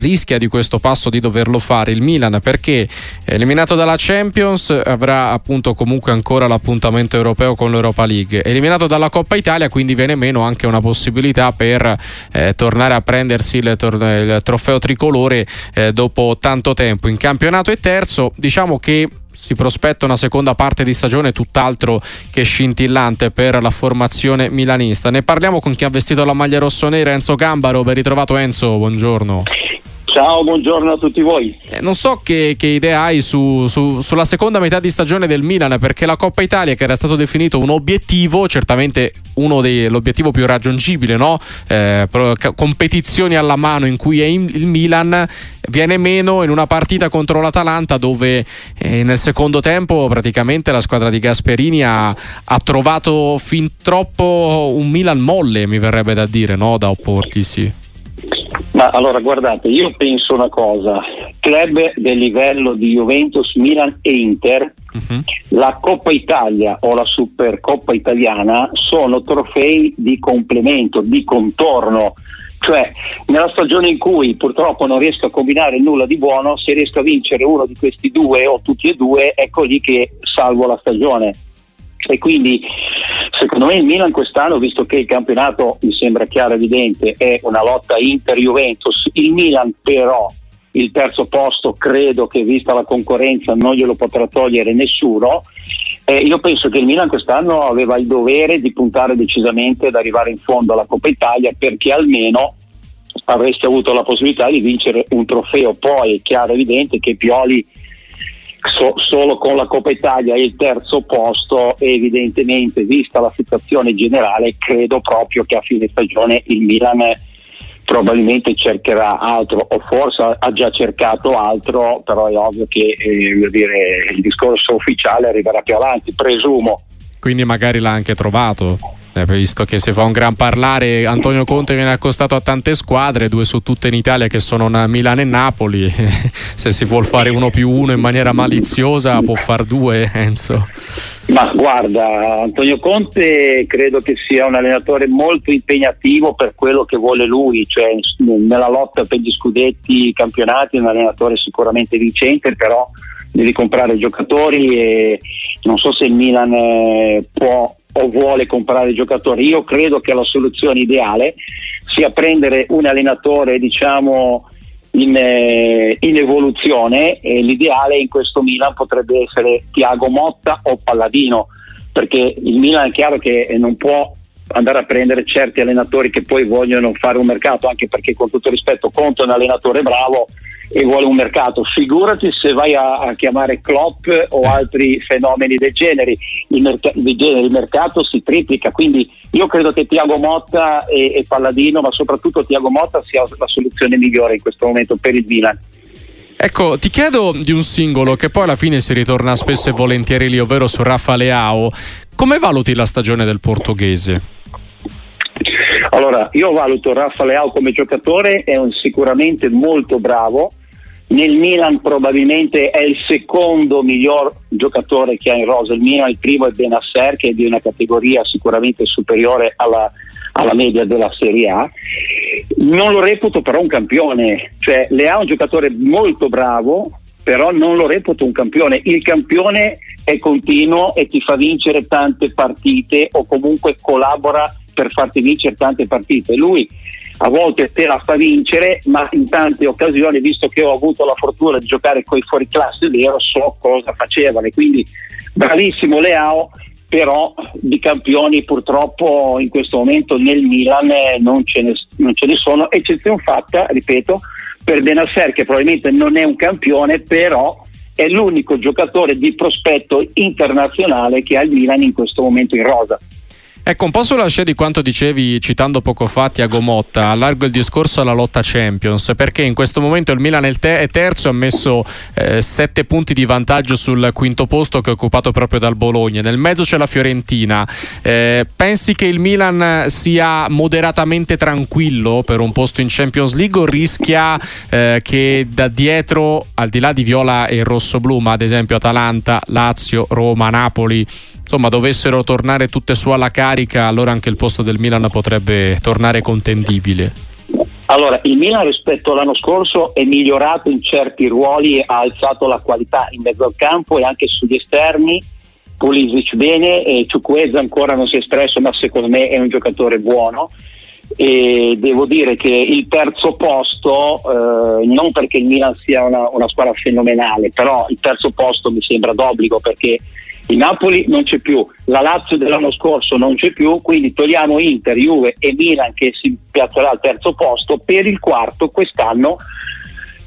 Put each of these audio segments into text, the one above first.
rischia di questo passo di doverlo fare il Milan perché eliminato dalla Champions avrà appunto comunque ancora l'appuntamento europeo con l'Europa League eliminato dalla Coppa Italia quindi viene meno anche una possibilità per eh, tornare a prendersi il, tor- il trofeo tricolore eh, dopo tanto tempo in campionato è terzo diciamo che si prospetta una seconda parte di stagione tutt'altro che scintillante per la formazione milanista. Ne parliamo con chi ha vestito la maglia rossonera, Enzo Gambaro. Ben ritrovato Enzo, buongiorno. Ciao, buongiorno a tutti voi. Eh, non so che, che idea hai su, su, sulla seconda metà di stagione del Milan, perché la Coppa Italia, che era stato definito un obiettivo, certamente uno dell'obiettivo più raggiungibile, no? eh, competizioni alla mano in cui è in, il Milan viene meno in una partita contro l'Atalanta dove eh, nel secondo tempo praticamente la squadra di Gasperini ha, ha, trovato fin troppo un Milan molle, mi verrebbe da dire, no? da opporsi. Ma allora guardate, io penso una cosa, club del livello di Juventus, Milan e Inter, uh-huh. la Coppa Italia o la Supercoppa italiana sono trofei di complemento, di contorno. Cioè, nella stagione in cui purtroppo non riesco a combinare nulla di buono, se riesco a vincere uno di questi due o tutti e due, ecco lì che salvo la stagione. E quindi secondo me il Milan quest'anno, visto che il campionato mi sembra chiaro e evidente, è una lotta Inter-Juventus, il Milan però il terzo posto credo che vista la concorrenza non glielo potrà togliere nessuno. Eh, io penso che il Milan quest'anno aveva il dovere di puntare decisamente ad arrivare in fondo alla Coppa Italia perché almeno avreste avuto la possibilità di vincere un trofeo. Poi è chiaro e evidente che Pioli so, solo con la Coppa Italia il terzo posto evidentemente vista la situazione generale credo proprio che a fine stagione il Milan probabilmente cercherà altro o forse ha già cercato altro però è ovvio che eh, dire, il discorso ufficiale arriverà più avanti presumo. Quindi magari l'ha anche trovato visto che si fa un gran parlare, Antonio Conte viene accostato a tante squadre, due su tutte in Italia che sono Milano e Napoli. Se si vuol fare uno più uno in maniera maliziosa può far due, Enzo. Ma guarda, Antonio Conte credo che sia un allenatore molto impegnativo per quello che vuole lui, cioè nella lotta per gli scudetti, i campionati, è un allenatore sicuramente vincente, però devi comprare giocatori e non so se il Milan eh, può o vuole comprare giocatori. Io credo che la soluzione ideale sia prendere un allenatore, diciamo, in, eh, in, evoluzione e l'ideale in questo Milan potrebbe essere Tiago Motta o Palladino perché il Milan è chiaro che non può andare a prendere certi allenatori che poi vogliono fare un mercato anche perché con tutto rispetto Conte è un allenatore bravo e vuole un mercato. Figurati se vai a, a chiamare Klopp o altri fenomeni del genere. Il, merc- genere. il, mercato si triplica, quindi io credo che Tiago Motta e, e Palladino, ma soprattutto Tiago Motta sia la soluzione migliore in questo momento per il Milan. Ecco, ti chiedo di un singolo che poi alla fine si ritorna spesso e volentieri lì, ovvero su Rafa Leao. Come valuti la stagione del portoghese? Allora, io valuto Rafa Leao come giocatore, è un, sicuramente molto bravo, nel Milan probabilmente è il secondo miglior giocatore che ha in rosa il Milan, il primo è Benasser che è di una categoria sicuramente superiore alla, alla media della Serie A. Non lo reputo però un campione, cioè le ha un giocatore molto bravo, però non lo reputo un campione. Il campione è continuo e ti fa vincere tante partite o comunque collabora per farti vincere tante partite. Lui a volte te la fa vincere, ma in tante occasioni, visto che ho avuto la fortuna di giocare con i fuori classe vero, so cosa facevano. Quindi bravissimo Leao, però di campioni purtroppo in questo momento nel Milan eh, non ce ne, non ce ne sono, eccezione fatta, ripeto, per Benasser che probabilmente non è un campione, però è l'unico giocatore di prospetto internazionale che ha il Milan in questo momento in rosa. Ecco, un po' sulla scia di quanto dicevi citando poco fa Tiago Motta, allargo il discorso alla lotta Champions, perché in questo momento il Milan è, te- è terzo ha messo eh, sette punti di vantaggio sul quinto posto che è occupato proprio dal Bologna. Nel mezzo c'è la Fiorentina. Eh, pensi che il Milan sia moderatamente tranquillo per un posto in Champions League o rischia eh, che da dietro, al di là di Viola e Rosso-Blu, ma ad esempio Atalanta, Lazio, Roma, Napoli, insomma dovessero tornare tutte su alla carica, allora anche il posto del Milan potrebbe tornare contendibile. Allora, il Milan rispetto all'anno scorso è migliorato in certi ruoli, ha alzato la qualità in mezzo al campo e anche sugli esterni. Pulisic bene, e ancora non si è espresso, ma secondo me è un giocatore buono. E devo dire che il terzo posto, eh, non perché il Milan sia una, una squadra fenomenale, però il terzo posto mi sembra d'obbligo perché il Napoli non c'è più, la Lazio dell'anno scorso non c'è più, quindi togliamo Inter, Juve e Milan che si piazzerà al terzo posto, per il quarto quest'anno.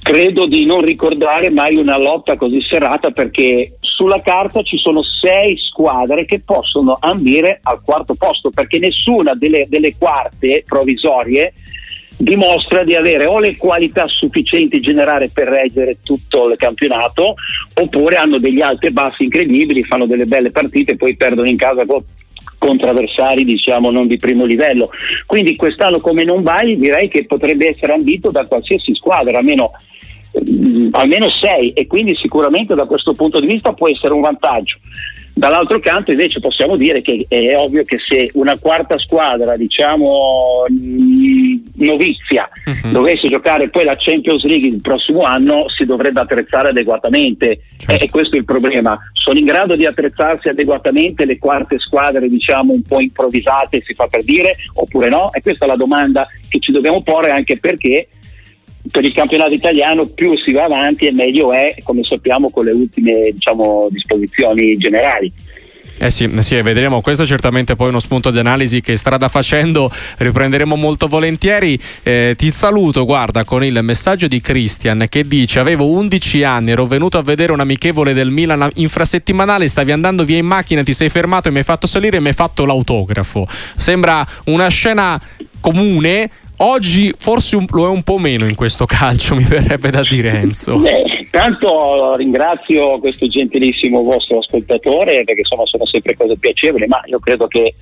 Credo di non ricordare mai una lotta così serrata perché sulla carta ci sono sei squadre che possono ambire al quarto posto perché nessuna delle, delle quarte provvisorie dimostra di avere o le qualità sufficienti in generale per reggere tutto il campionato oppure hanno degli alti e bassi incredibili, fanno delle belle partite e poi perdono in casa contro avversari diciamo non di primo livello. Quindi quest'anno come non vai direi che potrebbe essere ambito da qualsiasi squadra, almeno mm, almeno sei e quindi sicuramente da questo punto di vista può essere un vantaggio. Dall'altro canto invece possiamo dire che è ovvio che se una quarta squadra, diciamo novizia, uh-huh. dovesse giocare poi la Champions League il prossimo anno, si dovrebbe attrezzare adeguatamente. Certo. E questo è il problema. Sono in grado di attrezzarsi adeguatamente le quarte squadre, diciamo, un po' improvvisate, si fa per dire, oppure no? E questa è la domanda che ci dobbiamo porre anche perché per il campionato italiano più si va avanti e meglio è, come sappiamo, con le ultime diciamo, disposizioni generali. Eh sì, sì, vedremo. Questo è certamente poi uno spunto di analisi che strada facendo riprenderemo molto volentieri. Eh, ti saluto, guarda, con il messaggio di Christian che dice: Avevo 11 anni, ero venuto a vedere un amichevole del Milan infrasettimanale. Stavi andando via in macchina, ti sei fermato e mi hai fatto salire e mi hai fatto l'autografo. Sembra una scena comune Oggi forse un, lo è un po' meno in questo calcio, mi verrebbe da dire Enzo. Eh, tanto ringrazio questo gentilissimo vostro ascoltatore perché insomma sono sempre cose piacevoli, ma io credo che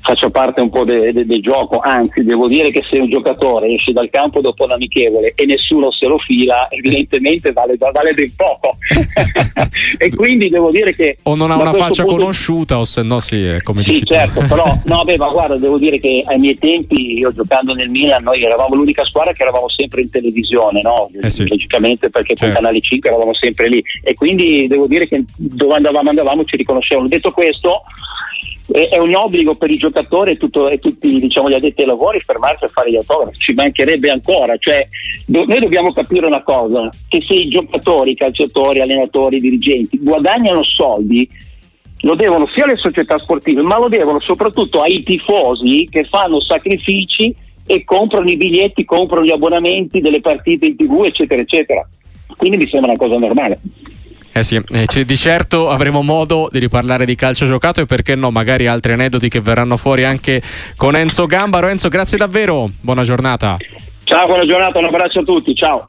faccia parte un po' del de, de gioco, anzi devo dire che se un giocatore esce dal campo dopo l'amichevole e nessuno se lo fila, evidentemente vale, vale ben poco. e quindi devo dire che... O non ha una faccia punto... conosciuta o se no sì, è come sì, dici certo, però no, beh, ma guarda, devo dire che ai miei tempi, io giocando nel Milan, noi eravamo l'unica squadra che eravamo sempre in televisione, no? Eh sì. Logicamente perché certo. con Canale 5 eravamo sempre lì e quindi devo dire che dove andavamo andavamo ci riconoscevano. Detto questo, è un obbligo per i giocatori e, tutto, e tutti diciamo, gli addetti ai lavori fermarsi a fare gli autografi, ci mancherebbe ancora. Cioè, do, noi dobbiamo capire una cosa, che se i giocatori, calciatori, allenatori, dirigenti guadagnano soldi, lo devono sia alle società sportive, ma lo devono soprattutto ai tifosi che fanno sacrifici e comprano i biglietti, comprano gli abbonamenti delle partite in tv, eccetera, eccetera. Quindi mi sembra una cosa normale. Eh sì, eh, di certo avremo modo di riparlare di calcio giocato e perché no, magari altri aneddoti che verranno fuori anche con Enzo Gambaro. Enzo, grazie davvero, buona giornata. Ciao, buona giornata, un abbraccio a tutti, ciao.